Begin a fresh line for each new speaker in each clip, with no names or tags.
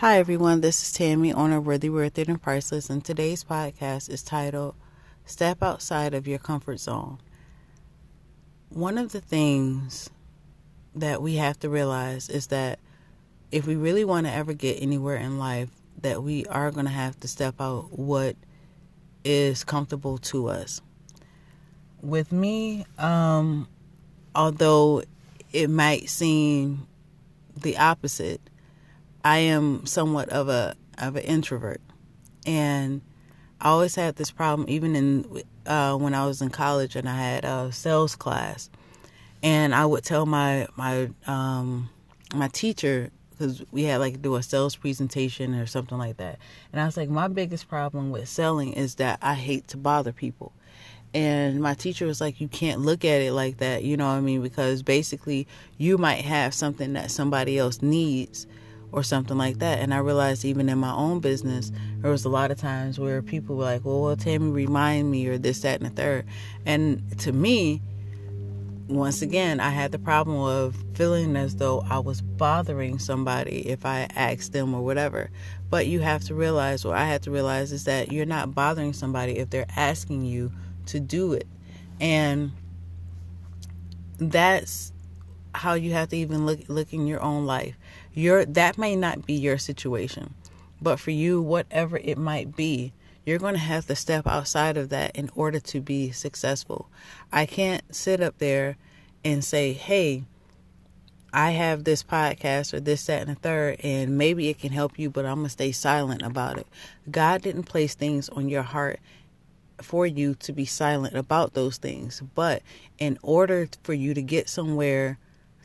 Hi, everyone. This is Tammy, owner of Worthy, Worth It, and Priceless, and today's podcast is titled Step Outside of Your Comfort Zone. One of the things that we have to realize is that if we really want to ever get anywhere in life, that we are going to have to step out what is comfortable to us. With me, um, although it might seem the opposite, I am somewhat of a of an introvert, and I always had this problem, even in uh, when I was in college and I had a sales class, and I would tell my my um, my teacher because we had like do a sales presentation or something like that, and I was like, my biggest problem with selling is that I hate to bother people. And my teacher was like, You can't look at it like that, you know what I mean? Because basically, you might have something that somebody else needs or something like that. And I realized even in my own business, there was a lot of times where people were like, well, well, Tammy, remind me, or this, that, and the third. And to me, once again, I had the problem of feeling as though I was bothering somebody if I asked them or whatever. But you have to realize, or I had to realize, is that you're not bothering somebody if they're asking you to do it. And that's how you have to even look look in your own life. Your that may not be your situation, but for you, whatever it might be, you're going to have to step outside of that in order to be successful. I can't sit up there and say, "Hey, I have this podcast or this, that, and the third, and maybe it can help you, but I'm gonna stay silent about it." God didn't place things on your heart for you to be silent about those things, but in order for you to get somewhere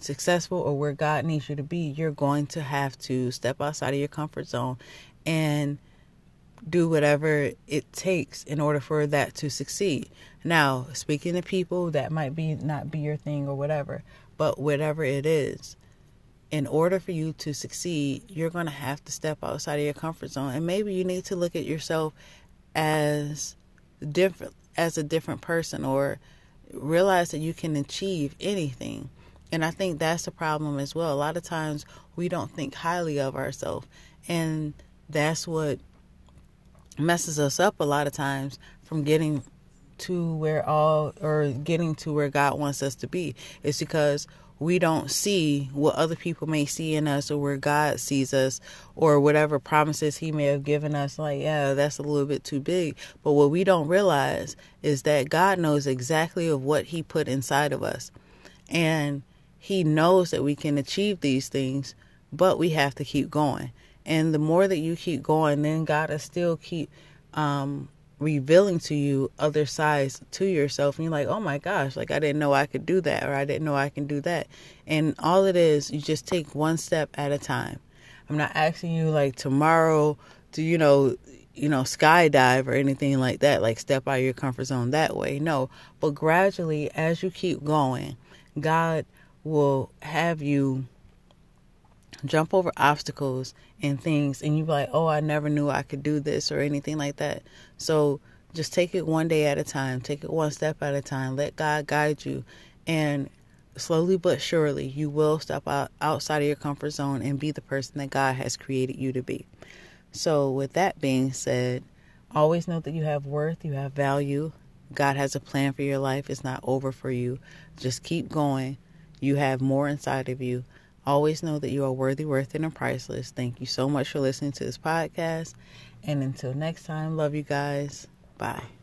successful or where God needs you to be, you're going to have to step outside of your comfort zone and do whatever it takes in order for that to succeed. Now, speaking to people, that might be not be your thing or whatever, but whatever it is, in order for you to succeed, you're going to have to step outside of your comfort zone. And maybe you need to look at yourself as different as a different person or realize that you can achieve anything and I think that's the problem as well. A lot of times we don't think highly of ourselves. And that's what messes us up a lot of times from getting to where all or getting to where God wants us to be. It's because we don't see what other people may see in us or where God sees us or whatever promises he may have given us like yeah that's a little bit too big but what we don't realize is that God knows exactly of what he put inside of us and he knows that we can achieve these things, but we have to keep going. And the more that you keep going, then God will still keep um, revealing to you other sides to yourself. And you're like, oh my gosh, like I didn't know I could do that, or I didn't know I can do that. And all it is, you just take one step at a time. I'm not asking you like tomorrow to, you know, you know, skydive or anything like that, like step out of your comfort zone that way. No, but gradually, as you keep going, God will have you jump over obstacles and things and you be like, "Oh, I never knew I could do this" or anything like that. So, just take it one day at a time. Take it one step at a time. Let God guide you and slowly but surely you will step out outside of your comfort zone and be the person that God has created you to be. So, with that being said, always know that you have worth, you have value. God has a plan for your life. It's not over for you. Just keep going you have more inside of you. Always know that you are worthy, worth and priceless. Thank you so much for listening to this podcast. And until next time, love you guys. Bye.